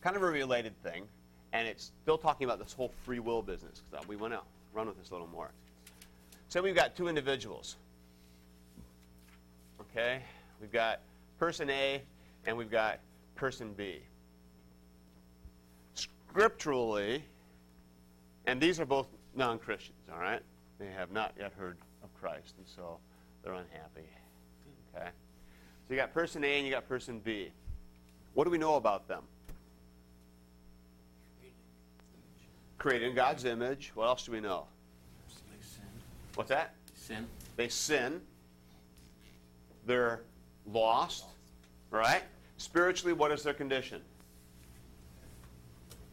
kind of a related thing, and it's still talking about this whole free will business. So uh, we want to run with this a little more. So we've got two individuals. Okay? We've got person A and we've got person B. Scripturally, and these are both non Christians, all right? They have not yet heard of Christ, and so they're unhappy. Okay? So you got person A and you got person B. What do we know about them? Created in God's image. What else do we know? What's that? Sin. They sin. They're lost, right? Spiritually, what is their condition?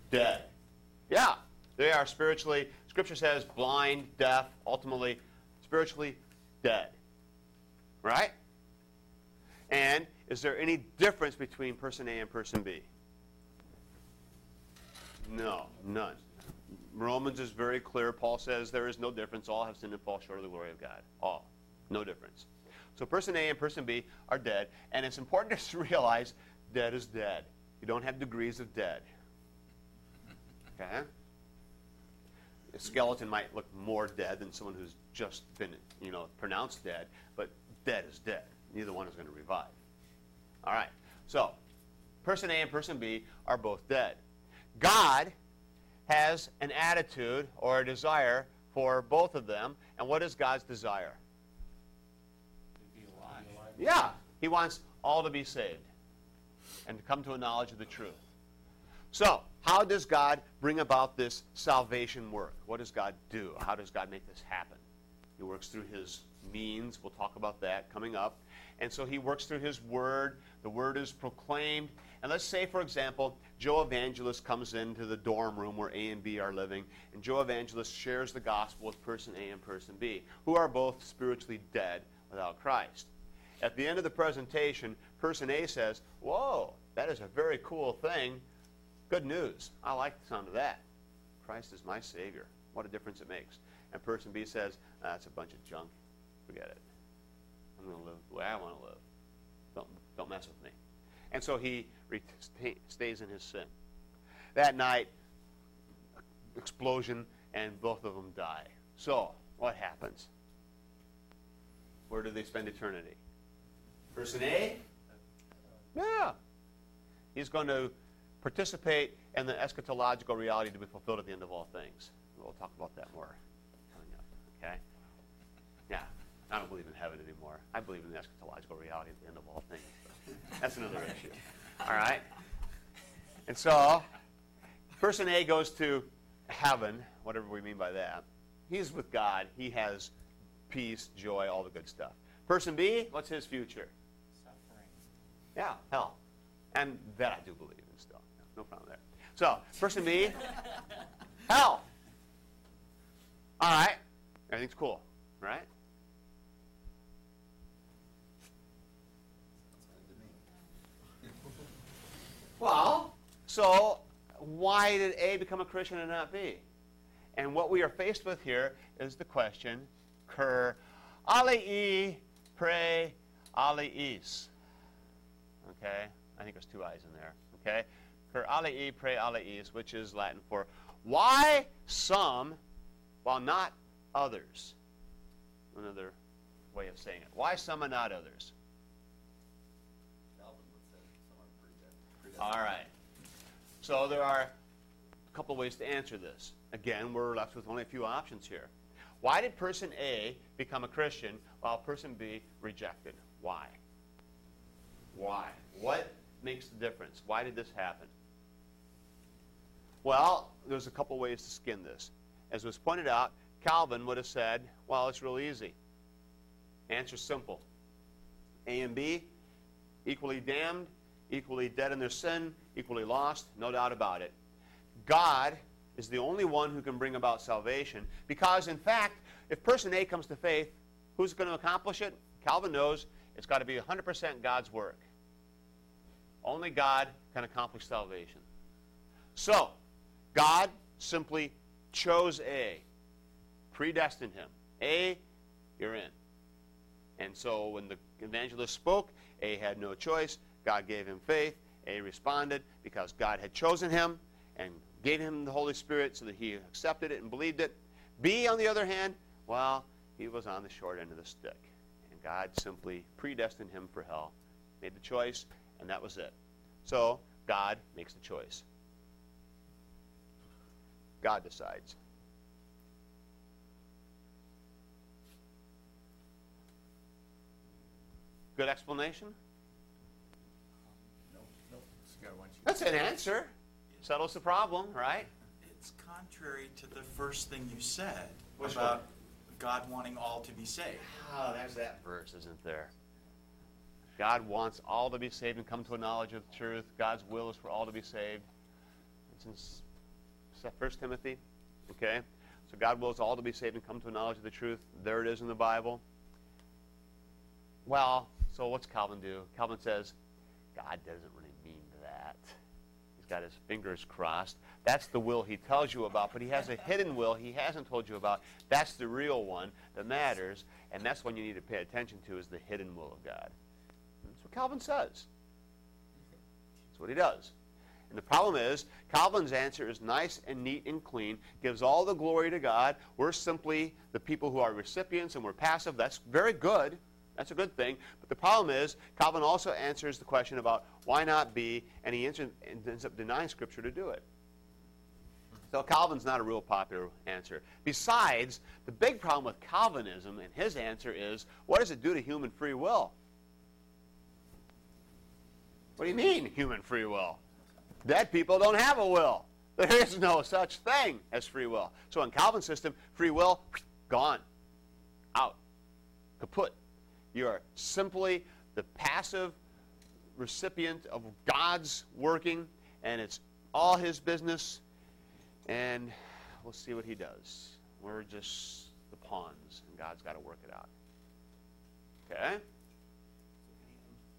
Dead. Yeah, they are spiritually, Scripture says, blind, deaf, ultimately, spiritually dead. Right? And is there any difference between person A and person B? No, none. Romans is very clear. Paul says there is no difference. All have sinned and fall short of the glory of God. All. No difference. So person A and person B are dead. And it's important to realize dead is dead. You don't have degrees of dead. Okay? A skeleton might look more dead than someone who's just been, you know, pronounced dead, but dead is dead. Neither one is going to revive. All right. So, person A and person B are both dead. God has an attitude or a desire for both of them. And what is God's desire? Yeah. He wants all to be saved and to come to a knowledge of the truth. So, how does God bring about this salvation work? What does God do? How does God make this happen? He works through his means. We'll talk about that coming up. And so he works through his word. The word is proclaimed. And let's say, for example, Joe Evangelist comes into the dorm room where A and B are living, and Joe Evangelist shares the gospel with person A and person B, who are both spiritually dead without Christ. At the end of the presentation, person A says, Whoa, that is a very cool thing. Good news. I like the sound of that. Christ is my Savior. What a difference it makes. And person B says, ah, That's a bunch of junk. Forget it. I'm going to live the way I want to live. Don't, don't mess with me. And so he stays in his sin. That night, explosion, and both of them die. So, what happens? Where do they spend eternity? Person A? Yeah. He's going to participate in the eschatological reality to be fulfilled at the end of all things. We'll talk about that more coming up. Okay? Yeah. I don't believe in heaven anymore. I believe in the eschatological reality at the end of all things. That's another issue. All right? And so, person A goes to heaven, whatever we mean by that. He's with God. He has peace, joy, all the good stuff. Person B, what's his future? Suffering. Yeah, hell. And that I do believe in still. No, problem there. So, person B, hell. All right. Everything's cool, right? Well, so why did A become a Christian and not B? And what we are faced with here is the question, Cur alii prae aliis. Okay? I think there's two I's in there. Okay? Cur alii prae aliis, which is Latin for why some while not others. Another way of saying it. Why some and not others? All right. So there are a couple ways to answer this. Again, we're left with only a few options here. Why did person A become a Christian while person B rejected? Why? Why? What makes the difference? Why did this happen? Well, there's a couple ways to skin this. As was pointed out, Calvin would have said, well, it's real easy. Answer simple. A and B, equally damned, equally dead in their sin, equally lost, no doubt about it. God is the only one who can bring about salvation because, in fact, if person A comes to faith, who's going to accomplish it? Calvin knows it's got to be 100% God's work. Only God can accomplish salvation. So, God simply chose A, predestined him. A, you're in. And so when the evangelist spoke, A had no choice. God gave him faith, A responded because God had chosen him and gave him the Holy Spirit so that he accepted it and believed it. B, on the other hand, well, he was on the short end of the stick. And God simply predestined him for hell, made the choice, and that was it. So God makes the choice. God decides. Good explanation? That's an answer. Settles the problem, right? It's contrary to the first thing you said Which about God wanting all to be saved. Oh, there's that verse, isn't there? God wants all to be saved and come to a knowledge of the truth. God's will is for all to be saved. It's in S- First Timothy. Okay? So God wills all to be saved and come to a knowledge of the truth. There it is in the Bible. Well, so what's Calvin do? Calvin says, God doesn't really mean that. He's got his fingers crossed. That's the will he tells you about, but he has a hidden will he hasn't told you about. That's the real one that matters, and that's one you need to pay attention to is the hidden will of God. That's what Calvin says. That's what he does. And the problem is, Calvin's answer is nice and neat and clean, gives all the glory to God. We're simply the people who are recipients and we're passive. That's very good. That's a good thing. But the problem is, Calvin also answers the question about why not B, and he ends up denying Scripture to do it. So Calvin's not a real popular answer. Besides, the big problem with Calvinism and his answer is, what does it do to human free will? What do you mean, human free will? Dead people don't have a will. There is no such thing as free will. So in Calvin's system, free will, gone. Out. Kaput. You are simply the passive recipient of God's working, and it's all his business, and we'll see what he does. We're just the pawns, and God's got to work it out. Okay?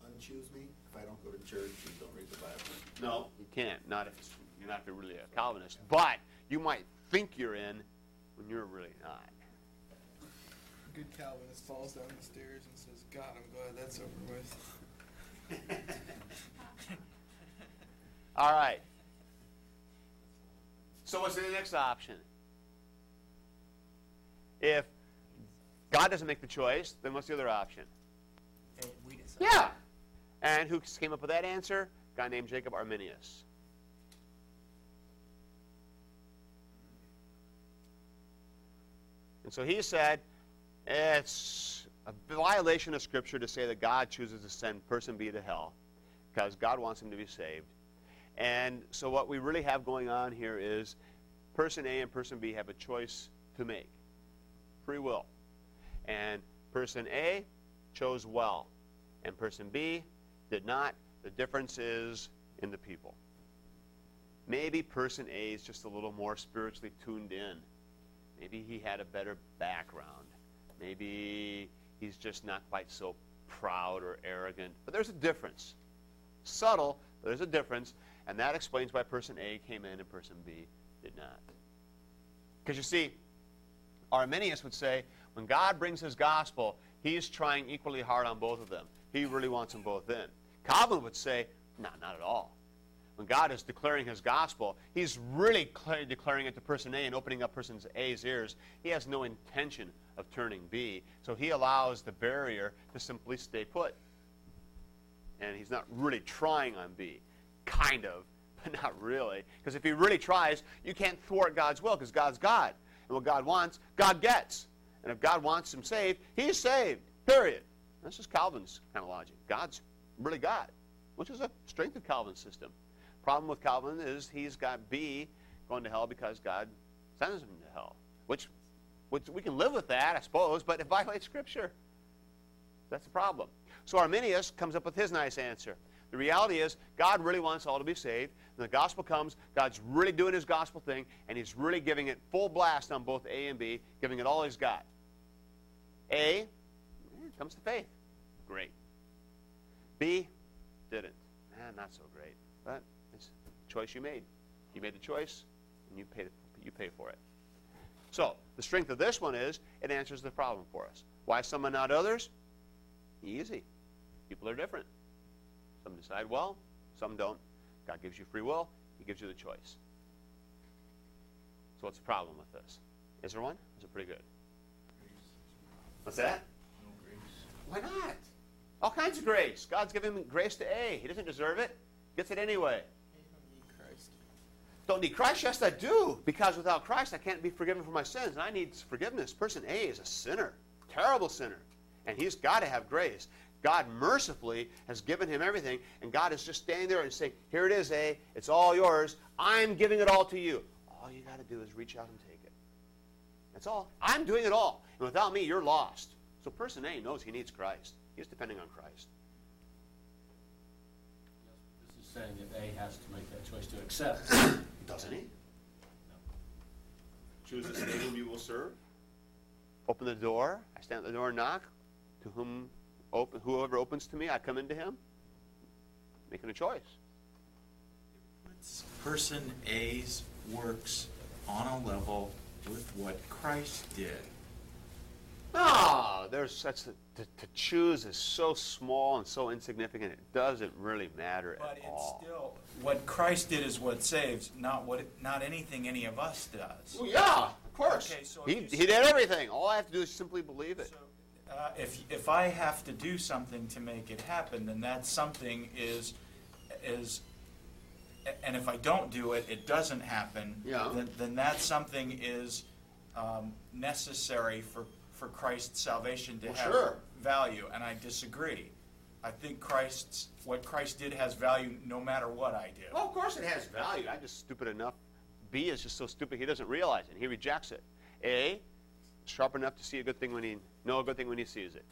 Unchoose me if I don't go to church and don't read the Bible. No, you can't. Not if you're not really a Calvinist. But you might think you're in when you're really not. Good Calvinist falls down the stairs and says, God, I'm glad that's over with. All right. So what's the next option? If God doesn't make the choice, then what's the other option? And we decide. Yeah. And who came up with that answer? A guy named Jacob Arminius. And so he said, it's a violation of Scripture to say that God chooses to send person B to hell because God wants him to be saved. And so what we really have going on here is person A and person B have a choice to make. Free will. And person A chose well, and person B did not. The difference is in the people. Maybe person A is just a little more spiritually tuned in. Maybe he had a better background. Maybe he's just not quite so proud or arrogant. But there's a difference. Subtle, but there's a difference. And that explains why person A came in and person B did not. Because you see, Arminius would say when God brings his gospel, he's trying equally hard on both of them. He really wants them both in. Calvin would say, no, not at all. When God is declaring his gospel, he's really declaring it to person A and opening up person A's ears. He has no intention of turning B, so he allows the barrier to simply stay put. And he's not really trying on B. Kind of, but not really. Because if he really tries, you can't thwart God's will because God's God. And what God wants, God gets. And if God wants him saved, he's saved. Period. This is Calvin's kind of logic. God's really God, which is a strength of Calvin's system. Problem with Calvin is he's got B going to hell because God sends him to hell, which, which we can live with that, I suppose, but it violates Scripture. That's the problem. So Arminius comes up with his nice answer. The reality is, God really wants all to be saved. And the gospel comes, God's really doing his gospel thing, and he's really giving it full blast on both A and B, giving it all he's got. A eh, comes to faith. Great. B didn't. Eh, not so great. But it's a choice you made. You made the choice, and you pay, you pay for it. So, the strength of this one is it answers the problem for us. Why some and not others? Easy. People are different. Some decide well, Some don't. God gives you free will. He gives you the choice. So what's the problem with this? Is there one? Is it pretty good? What's that? No grace. Why not? All kinds of grace. God's given grace to A. He doesn't deserve it. Gets it anyway. Don't need Christ? Yes, I do. Because without Christ, I can't be forgiven for my sins. And I need forgiveness. Person A is a sinner, terrible sinner. And he's got to have grace. God mercifully has given him everything. And God is just standing there and saying, Here it is, A. It's all yours. I'm giving it all to you. All you got to do is reach out and take it. That's all. I'm doing it all. And without me, you're lost. So person A knows he needs Christ. He's depending on Christ. This is saying that A has to make that choice to accept. Doesn't he? Choose this day whom you will serve. Open the door. I stand at the door and knock. To whom open, whoever opens to me, I come into him. Making a choice. Puts person A's works on a level with what Christ did. Ah, there's that's to, to choose is so small and so insignificant. It doesn't really matter But at it's all. still what Christ did is what saves, not what not anything any of us does. Well, yeah, of course. Okay, so he, he did everything. All I have to do is simply believe it. So, uh, if if I have to do something to make it happen, then that something is is, and if I don't do it, it doesn't happen. Yeah. Then, then that something is um, necessary for for Christ's salvation to Well, have sure. Value, and I disagree. I think Christ's what Christ did has value no matter what I do. Well, of course it has value. I'm just stupid enough. B is just so stupid he doesn't realize it. He rejects it. A, sharp enough to see a good thing when he know a good thing when he sees it.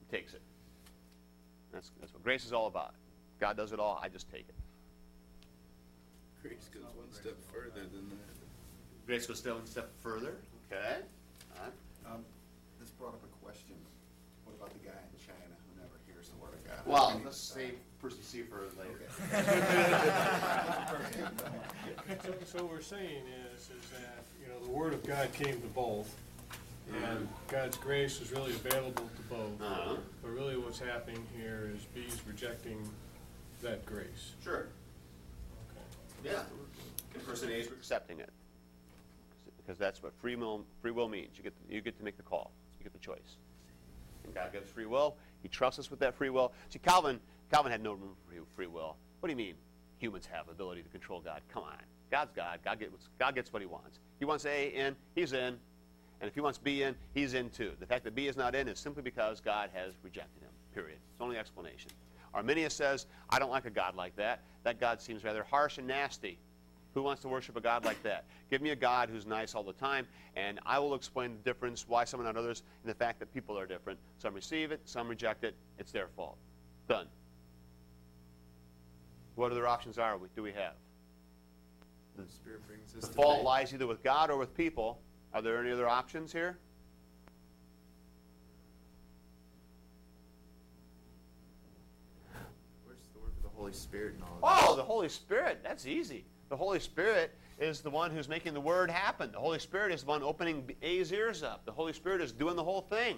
He takes it. That's, that's what grace is all about. God does it all. I just take it. Grace goes one step further than that. Grace goes still one step further. Okay. All right. Um, this brought up a question. What about the guy in China who never hears the word of God? Well, Can he let's save person C for later. So, so what we're saying is, is that, you know, the word of God came to both, and God's grace is really available to both. Uh-huh. But really what's happening here is B is rejecting that grace. Sure. Okay. Yeah. And person A is accepting it. Because that's what free will, free will means. You get, you get to make the call. You get the choice. And God gives free will. He trusts us with that free will. See, Calvin, Calvin had no room for free, will. What do you mean humans have ability to control God? Come on. God's God. God gets, God gets what he wants. He wants A in, he's in. And if he wants B in, he's in too. The fact that B is not in is simply because God has rejected him. Period. It's the only explanation. Arminius says, I don't like a God like that. That God seems rather harsh and nasty. Who wants to worship a God like that? Give me a God who's nice all the time, and I will explain the difference, why some and not others, and the fact that people are different. Some receive it, some reject it. It's their fault. Done. What other options are we, do we have? The Spirit brings us The fault lies either with God or with people. Are there any other options here? Where's the work of the Holy Spirit and all Oh, the Holy Spirit. That's easy. The Holy Spirit is the one who's making the word happen. The Holy Spirit is the one opening A's ears up. The Holy Spirit is doing the whole thing.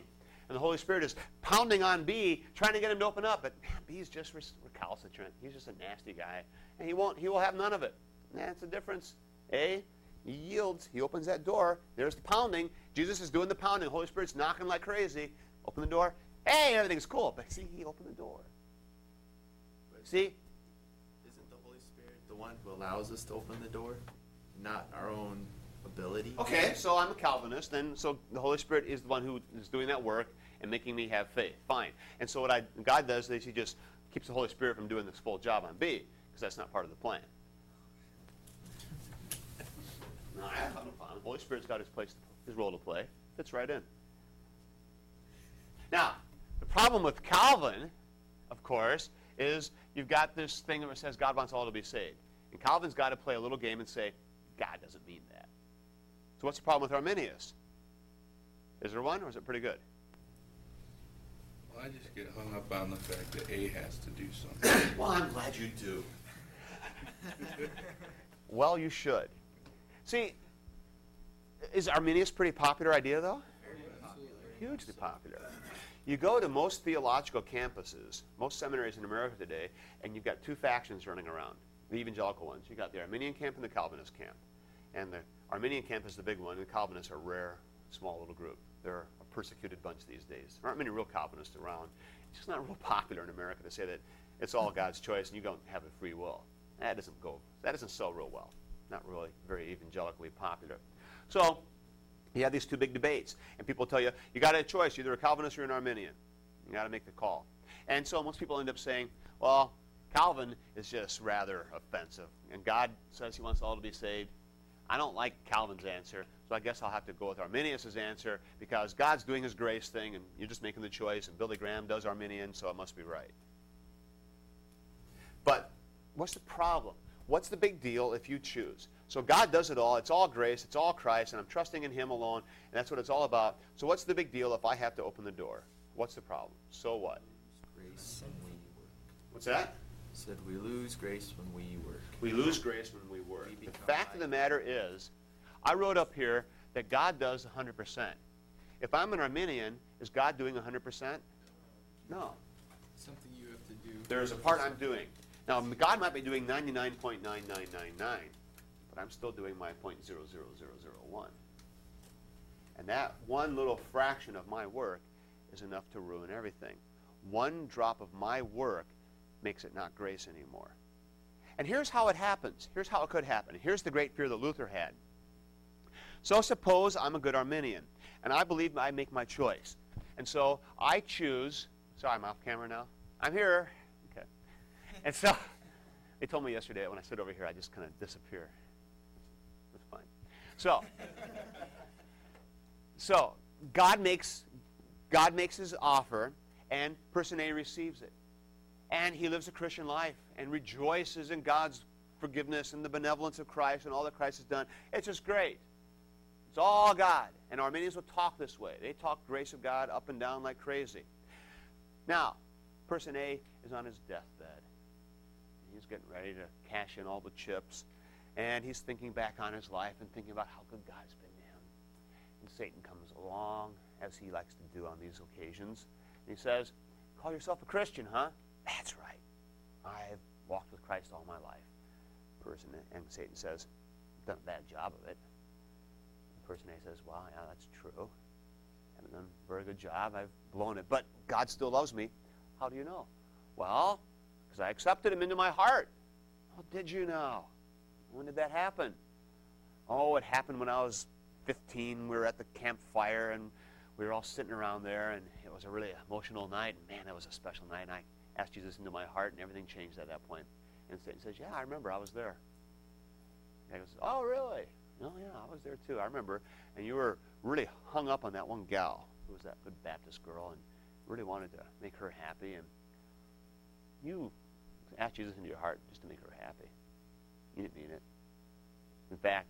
And the Holy Spirit is pounding on B, trying to get him to open up. But man, B's just recalcitrant. He's just a nasty guy. And he won't, he will have none of it. That's the difference. A, he yields. He opens that door. There's the pounding. Jesus is doing the pounding. The Holy Spirit's knocking like crazy. Open the door. Hey, everything's cool. But see, he opened the door. See? Allows us to open the door, not our own ability? Okay, so I'm a Calvinist, and so the Holy Spirit is the one who is doing that work and making me have faith. Fine. And so what I, God does is He just keeps the Holy Spirit from doing this full job on B, because that's not part of the plan. No, I have no problem. The Holy Spirit's got His place, His role to play. Fits right in. Now, the problem with Calvin, of course, is you've got this thing that says God wants all to be saved. And Calvin's got to play a little game and say, God doesn't mean that. So what's the problem with Arminius? Is there one, or is it pretty good? Well, I just get hung up on the fact that A has to do something. Well, I'm glad you do. well, you should. See, is Arminius a pretty popular idea, though? Popular. Hugely popular. You go to most theological campuses, most seminaries in America today, and you've got two factions running around the evangelical ones. You've got the Arminian camp and the Calvinist camp. And the Arminian camp is the big one, and the Calvinists are a rare, small little group. They're a persecuted bunch these days. There aren't many real Calvinists around. It's just not real popular in America to say that it's all God's choice and you don't have a free will. That doesn't go, that doesn't sell real well. Not really very evangelically popular. So, you have these two big debates, and people tell you, you got a choice, either a Calvinist or an Arminian. You got to make the call. And so most people end up saying, well, Calvin is just rather offensive, and God says he wants all to be saved. I don't like Calvin's answer, so I guess I'll have to go with Arminius' answer because God's doing his grace thing, and you're just making the choice, and Billy Graham does Arminian, so it must be right. But what's the problem? What's the big deal if you choose? So God does it all. It's all grace. It's all Christ, and I'm trusting in Him alone, and that's what it's all about. So what's the big deal if I have to open the door? What's the problem? So what? Grace we work. What's that? Said we lose grace when we work. We lose grace when we work. We The fact of the matter is, I wrote up here that God does 100%. If I'm an Arminian, is God doing 100%? No. Something you have to do. There's a part I'm doing. Now, God might be doing 99.9999, but I'm still doing my .00001. And that one little fraction of my work is enough to ruin everything. One drop of my work makes it not grace anymore. And here's how it happens. Here's how it could happen. Here's the great fear that Luther had. So suppose I'm a good Arminian, and I believe I make my choice. And so I choose, sorry, I'm off camera now. I'm here. Okay. And so they told me yesterday when I sit over here, I just kind of disappear. That's fine. So, so God makes God makes his offer, and person A receives it. And he lives a Christian life and rejoices in God's forgiveness and the benevolence of Christ and all that Christ has done. It's just great. It's all God. And Arminians will talk this way. They talk grace of God up and down like crazy. Now, person A is on his deathbed. He's getting ready to cash in all the chips. And he's thinking back on his life and thinking about how good God's been to him. And Satan comes along, as he likes to do on these occasions. And he says, Call yourself a Christian, huh? That's right. I've walked with Christ all my life. Person A and Satan says, done a bad job of it. Person A says, Well, yeah, that's true. Haven't done a very good job. I've blown it. But God still loves me. How do you know? Well, because I accepted him into my heart. How did you know? When did that happen? Oh, it happened when I was 15. We were at the campfire and we were all sitting around there, and it was a really emotional night. And man, that was a special night. And I asked Jesus into my heart, and everything changed at that point. And Satan says, Yeah, I remember. I was there. And I goes, Oh, really? No, yeah, I was there too. I remember. And you were really hung up on that one gal who was that good Baptist girl and really wanted to make her happy. And you asked Jesus into your heart just to make her happy. You didn't mean it. In fact,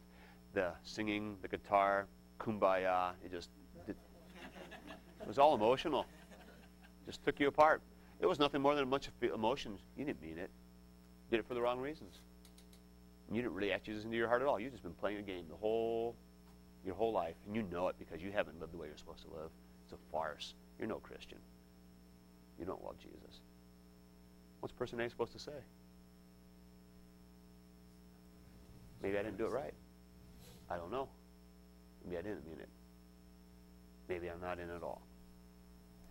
the singing, the guitar, kumbaya, it just it was all emotional. Just took you apart. It was nothing more than a bunch of emotions. You didn't mean it. You did it for the wrong reasons. And you didn't really ask Jesus into your heart at all. You've just been playing a game the whole your whole life, and you know it because you haven't lived the way you're supposed to live. It's a farce. You're no Christian. You don't love Jesus. What's person A supposed to say? Maybe I didn't do it right. I don't know. Maybe I didn't mean it. Maybe I'm not in at all.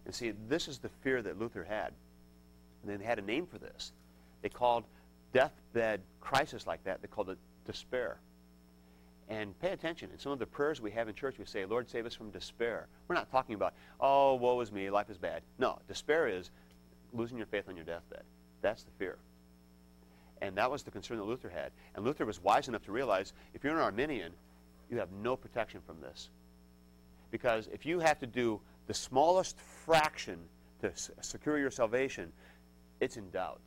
And see, this is the fear that Luther had. And they had a name for this. They called deathbed crisis like that, they called it despair. And pay attention. In some of the prayers we have in church, we say, Lord, save us from despair. We're not talking about, oh, woe is me, life is bad. No, despair is losing your faith on your deathbed. That's the fear. And that was the concern that Luther had. And Luther was wise enough to realize if you're an Arminian, you have no protection from this. Because if you have to do the smallest fraction to secure your salvation, it's in doubt.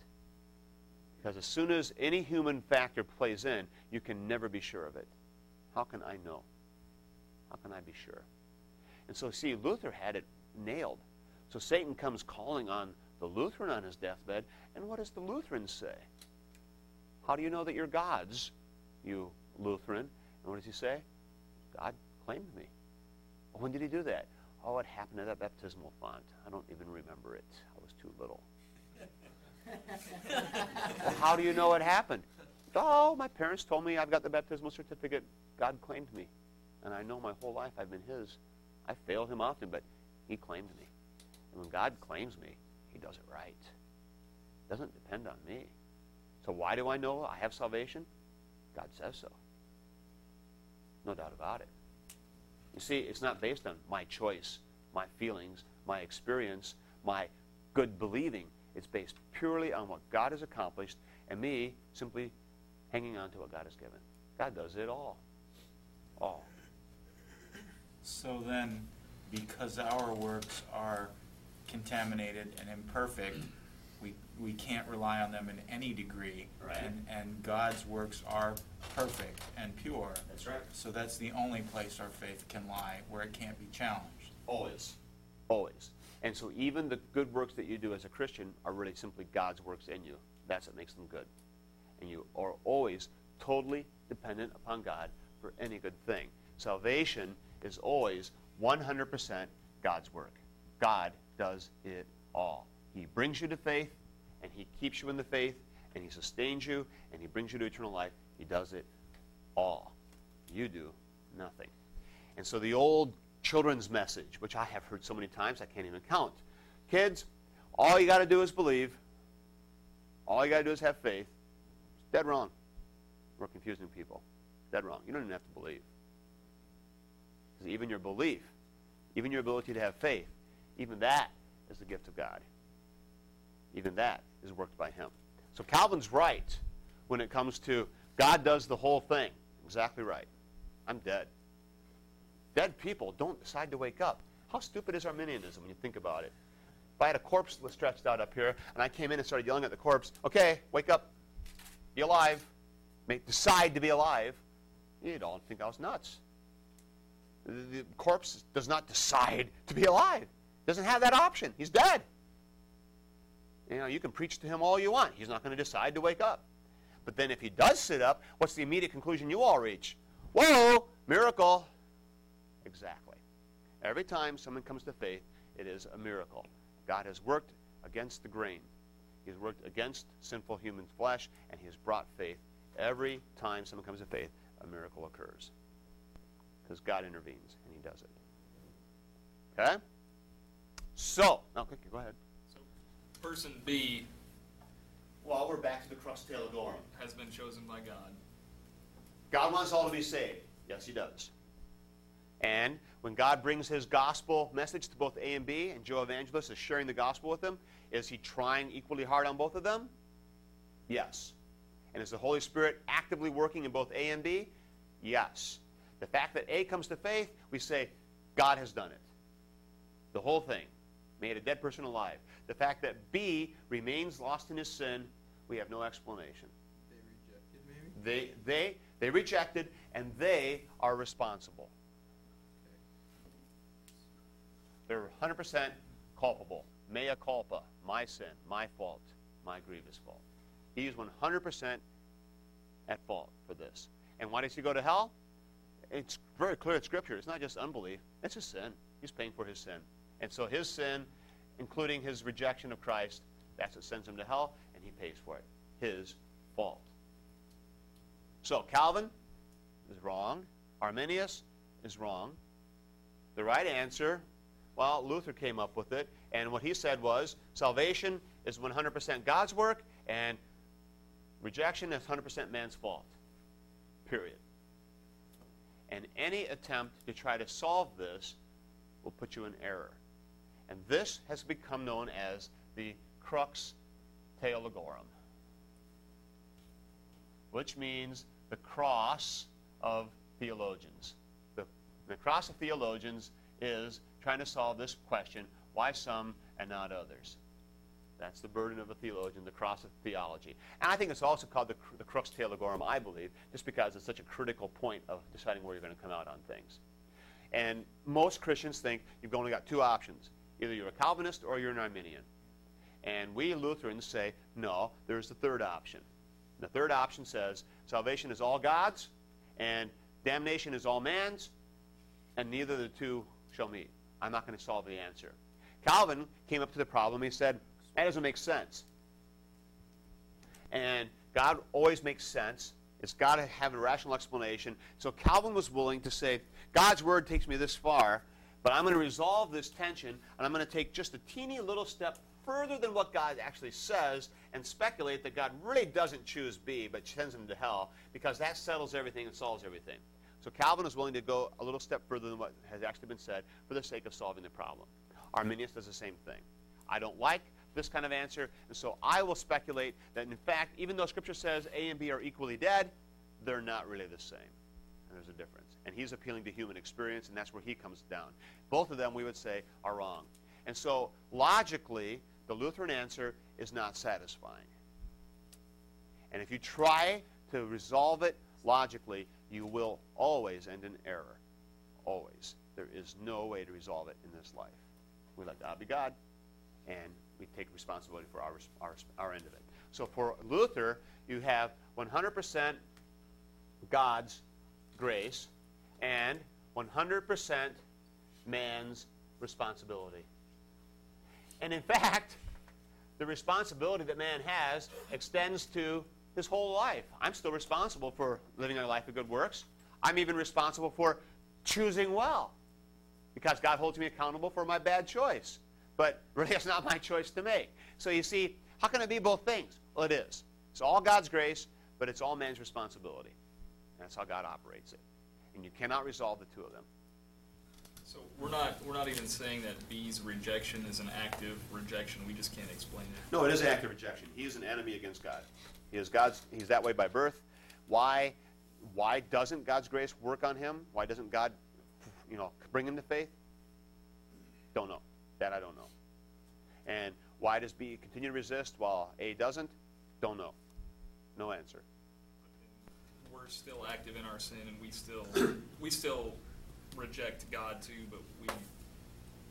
Because as soon as any human factor plays in, you can never be sure of it. How can I know? How can I be sure? And so, see, Luther had it nailed. So Satan comes calling on the Lutheran on his deathbed, and what does the Lutheran say? How do you know that you're God's, you Lutheran? And what does he say? God claimed me. When did he do that? Oh, it happened to that baptismal font. I don't even remember it. I was too little. well, how do you know it happened? Oh, my parents told me I've got the baptismal certificate. God claimed me. And I know my whole life I've been His. I failed Him often, but He claimed me. And when God claims me, He does it right. It doesn't depend on me. So why do I know I have salvation? God says so. No doubt about it. You see, it's not based on my choice, my feelings, my experience, my good believing. It's based purely on what God has accomplished and me simply hanging on to what God has given. God does it all. All. So then, because our works are contaminated and imperfect, we, we can't rely on them in any degree. Right. And, and God's works are perfect and pure. That's right. So that's the only place our faith can lie, where it can't be challenged. Always. Always. And so even the good works that you do as a Christian are really simply God's works in you. That's what makes them good. And you are always totally dependent upon God for any good thing. Salvation is always 100% God's work. God does it all. He brings you to faith, and He keeps you in the faith, and He sustains you, and He brings you to eternal life. He does it all. You do nothing. And so the old children's message, which I have heard so many times I can't even count. Kids, all you got to do is believe. All you got to do is have faith. It's dead wrong. We're confusing people. Dead wrong. You don't even have to believe. Because even your belief, even your ability to have faith, even that is the gift of God. Even that is worked by Him. So Calvin's right when it comes to God does the whole thing. Exactly right. I'm dead. Dead people don't decide to wake up. How stupid is Arminianism when you think about it? If I had a corpse stretched out up here and I came in and started yelling at the corpse, okay, wake up, be alive, make, decide to be alive, you'd all think I was nuts. The, the corpse does not decide to be alive. Doesn't have that option. He's dead. You know, you can preach to him all you want. He's not going to decide to wake up. But then if he does sit up, what's the immediate conclusion you all reach? Whoa, miracle. Exactly. Every time someone comes to faith, it is a miracle. God has worked against the grain. He's worked against sinful human flesh, and he has brought faith. Every time someone comes to faith, a miracle occurs. Because God intervenes, and he does it. Okay? So, quick, go ahead. Person B Well, we're back to the crux Theologorum. has been chosen by God. God wants all to be saved. Yes, he does. And when God brings his gospel message to both A and B, and Joe Evangelist is sharing the gospel with them, is he trying equally hard on both of them? Yes. And is the Holy Spirit actively working in both A and B? Yes. The fact that A comes to faith, we say, God has done it. The whole thing. Made a dead person alive. The fact that B remains lost in his sin, we have no explanation. They rejected, maybe? They, they, they rejected, and they are responsible. They're 100% culpable. Mea culpa, my sin, my fault, my grievous fault. He's 100% at fault for this. And why does he go to hell? It's very clear in Scripture. It's not just unbelief, it's his sin. He's paying for his sin. And so his sin, including his rejection of Christ, that's what sends him to hell, and he pays for it. His fault. So Calvin is wrong. Arminius is wrong. The right answer, well, Luther came up with it, and what he said was salvation is 100% God's work, and rejection is 100% man's fault. Period. And any attempt to try to solve this will put you in error. And this has become known as the crux theologorum which means the cross of theologians. The, the cross of theologians is trying to solve this question why some and not others? That's the burden of a theologian, the cross of theology. And I think it's also called the, the crux theologorum, I believe, just because it's such a critical point of deciding where you're going to come out on things. And most Christians think you've only got two options either you're a Calvinist or you're an Arminian. And we Lutherans say, no, there's the third option. The third option says salvation is all God's and damnation is all man's, and neither of the two shall meet. I'm not going to solve the answer. Calvin came up to the problem. He said, that doesn't make sense. And God always makes sense. It's got to have a rational explanation. So Calvin was willing to say, God's word takes me this far, but I'm going to resolve this tension, and I'm going to take just a teeny little step further than what God actually says and speculate that God really doesn't choose B, but sends him to hell, because that settles everything and solves everything. So Calvin is willing to go a little step further than what has actually been said for the sake of solving the problem. Arminius does the same thing. I don't like this kind of answer, and so I will speculate that in fact, even though Scripture says A and B are equally dead, they're not really the same. A difference. And he's appealing to human experience, and that's where he comes down. Both of them, we would say, are wrong. And so, logically, the Lutheran answer is not satisfying. And if you try to resolve it logically, you will always end in error. Always. There is no way to resolve it in this life. We let God be God, and we take responsibility for our, our, our end of it. So for Luther, you have 100% God's grace and 100% man's responsibility. And in fact, the responsibility that man has extends to his whole life. I'm still responsible for living a life of good works. I'm even responsible for choosing well because God holds me accountable for my bad choice. But really, it's not my choice to make. So you see, how can it be both things? Well, it is. It's all God's grace, but it's all man's responsibility. That's how God operates it. And you cannot resolve the two of them. So we're not we're not even saying that B's rejection is an active rejection. We just can't explain it. No, it is active rejection. He is an enemy against God. He is God's. He's that way by birth. Why? Why doesn't God's grace work on him? Why doesn't God, you know, bring him to faith? Don't know. That I don't know. And why does B continue to resist while A doesn't? Don't know. No answer. We're still active in our sin, and we still we still reject God too. But we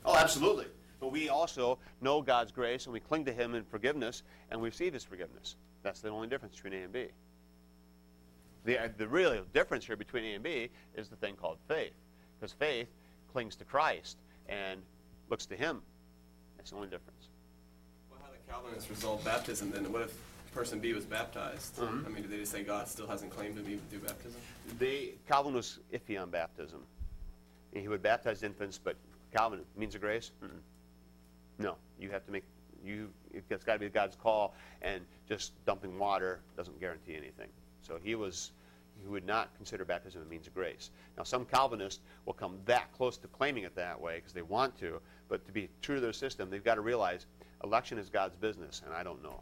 Oh, absolutely. But we also know God's grace and we cling to Him in forgiveness and we receive His forgiveness. That's the only difference between A and B. The, uh, the real difference here between A and B is the thing called faith. Because faith clings to Christ and looks to Him. That's the only difference. Well, how do Calvinists resolve baptism then? What if person B was baptized? Mhm. I mean, do they just say God still hasn't claimed to be through baptism? They, Calvin was iffy on baptism. He would baptize infants, but Calvin, means of grace? Mm-mm. No, you have to make, you, it's got to be God's call, and just dumping water doesn't guarantee anything. So he was, he would not consider baptism a means of grace. Now, some Calvinists will come that close to claiming it that way because they want to, but to be true to their system, they've got to realize election is God's business, and I don't know.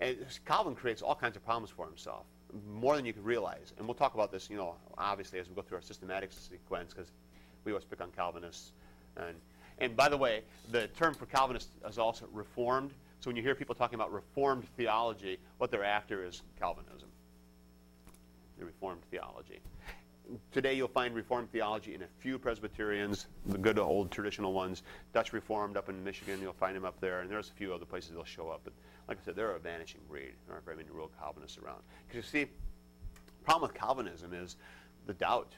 And Calvin creates all kinds of problems for himself, more than you could realize. And we'll talk about this, you know, obviously as we go through our systematic sequence, because we always pick on Calvinists. And, and by the way, the term for Calvinist is also reformed. So when you hear people talking about reformed theology, what they're after is Calvinism, the reformed theology. Today you'll find Reformed theology in a few Presbyterians, the good old traditional ones. Dutch Reformed up in Michigan, you'll find them up there, and there's a few other places they'll show up. But like I said, they're a vanishing breed. There aren't very many real Calvinists around. Because you see, the problem with Calvinism is the doubt.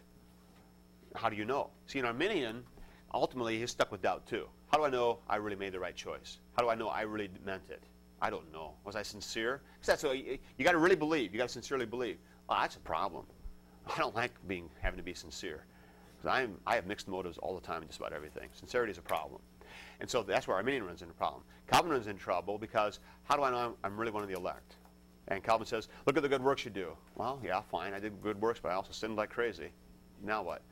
How do you know? See, an Arminian, ultimately, he's stuck with doubt too. How do I know I really made the right choice? How do I know I really meant it? I don't know. Was I sincere? Because that's what you, you got to really believe. You got to sincerely believe. Oh, that's a problem. I don't like being having to be sincere. Because I'm I have mixed motives all the time in just about everything. Sincerity is a problem. And so that's where Arminian runs into problem. Calvin runs into trouble because how do I know I'm, I'm really one of the elect? And Calvin says, look at the good works you do. Well, yeah, fine. I did good works, but I also sinned like crazy. Now what?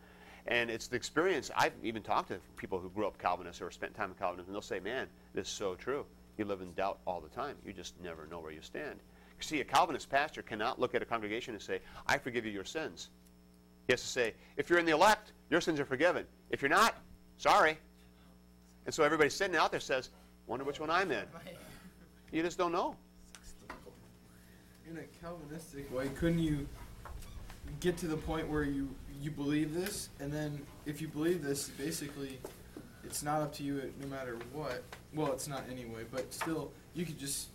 And it's the experience. I've even talked to people who grew up Calvinists or spent time in Calvinism, and they'll say, man, this is so true. You live in doubt all the time. You just never know where you stand. You see, a Calvinist pastor cannot look at a congregation and say, I forgive you your sins. He has to say, if you're in the elect, your sins are forgiven. If you're not, sorry. And so everybody sitting out there says, wonder which one I'm in. You just don't know. In a Calvinistic way, couldn't you get to the point where you you believe this, and then if you believe this, basically, it's not up to you no matter what. Well, it's not anyway, but still, you could just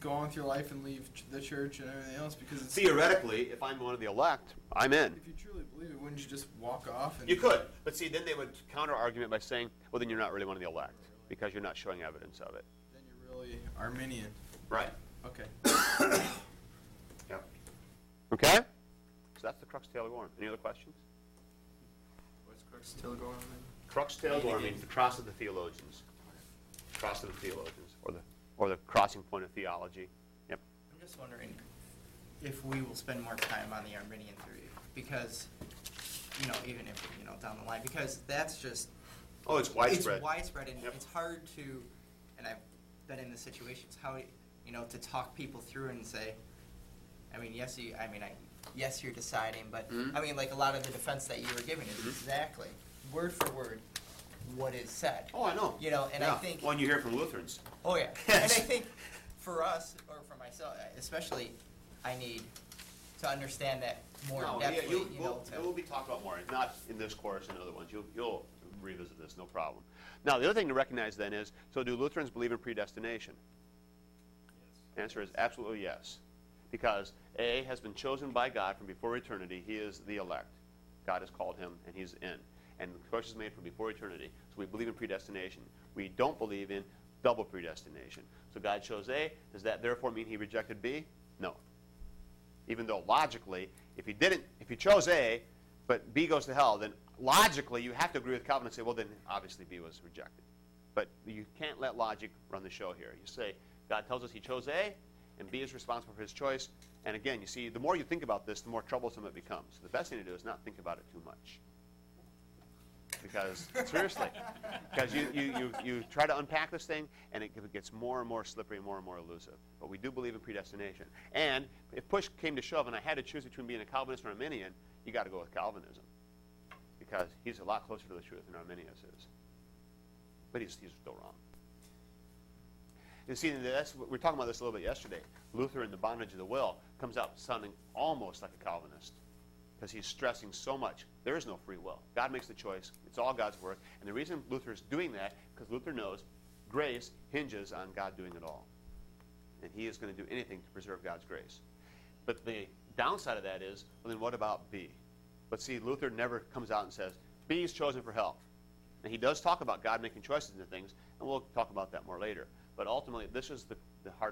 go on with your life and leave ch- the church and everything else because it's Theoretically, if I'm one of the elect, I'm in. If you truly believe it, wouldn't you just walk off? And You could, but see, then they would counter argument by saying, well, then you're not really one of the elect because you're not showing evidence of it. Then you're really Arminian. Right. Okay. Yep. Okay? So that's the crux theologorum. Any other questions? What's Crux still going on? Crux theologorum means the cross of the theologians. Cross of the theologians, or the crossing point of theology. Yep. I'm just wondering if we will spend more time on the Arminian theory, because, you know, even if, you know, down the line, because that's just, Oh, it's widespread. it's widespread, and Yep. it's hard to, and I've been in the situations, how, you know, to talk people through and say, I mean, yes, you, I mean, I, yes, you're deciding, but, Mhm. I mean, like, a lot of the defense that you were giving is Mhm. exactly, word for word, what is said. Oh, I know. You know, and I think. Well, and you hear it from Lutherans. Oh yeah, and I think for us or for myself, especially, I need to understand that more No, in yeah, depthly. you'll- you we'll- know, to, It will be talked about more, not in this course and other ones. You'll, you'll revisit this, no problem. Now, the other thing to recognize then is, so do Lutherans believe in predestination? Yes. The answer is absolutely yes. Because A has been chosen by God from before eternity. He is the elect. God has called him, and he's in. And the choice is made from before eternity. So we believe in predestination. We don't believe in double predestination. So God chose A. Does that therefore mean he rejected B? No. Even though logically, if he didn't, if he chose A, but B goes to hell, then logically you have to agree with Calvin and say, well, then obviously B was rejected. But you can't let logic run the show here. You say, God tells us he chose A, and B is responsible for his choice. And again, you see, the more you think about this, the more troublesome it becomes. The best thing to do is not think about it too much. Because, seriously, because you, you, you, you try to unpack this thing, and it gets more and more slippery more and more elusive. But we do believe in predestination. And if push came to shove and I had to choose between being a Calvinist or Arminian, you got to go with Calvinism. Because he's a lot closer to the truth than Arminius is. But he's, he's still wrong. You see, that's, we were talking about this a little bit yesterday. Luther in the bondage of the will comes out sounding almost like a Calvinist because he's stressing so much. There is no free will. God makes the choice. It's all God's work. And the reason Luther is doing that, because Luther knows grace hinges on God doing it all. And he is going to do anything to preserve God's grace. But the downside of that is, well, then what about B? But see, Luther never comes out and says, B is chosen for hell. And he does talk about God making choices into things, and we'll talk about that more later. But ultimately, this is the, the heart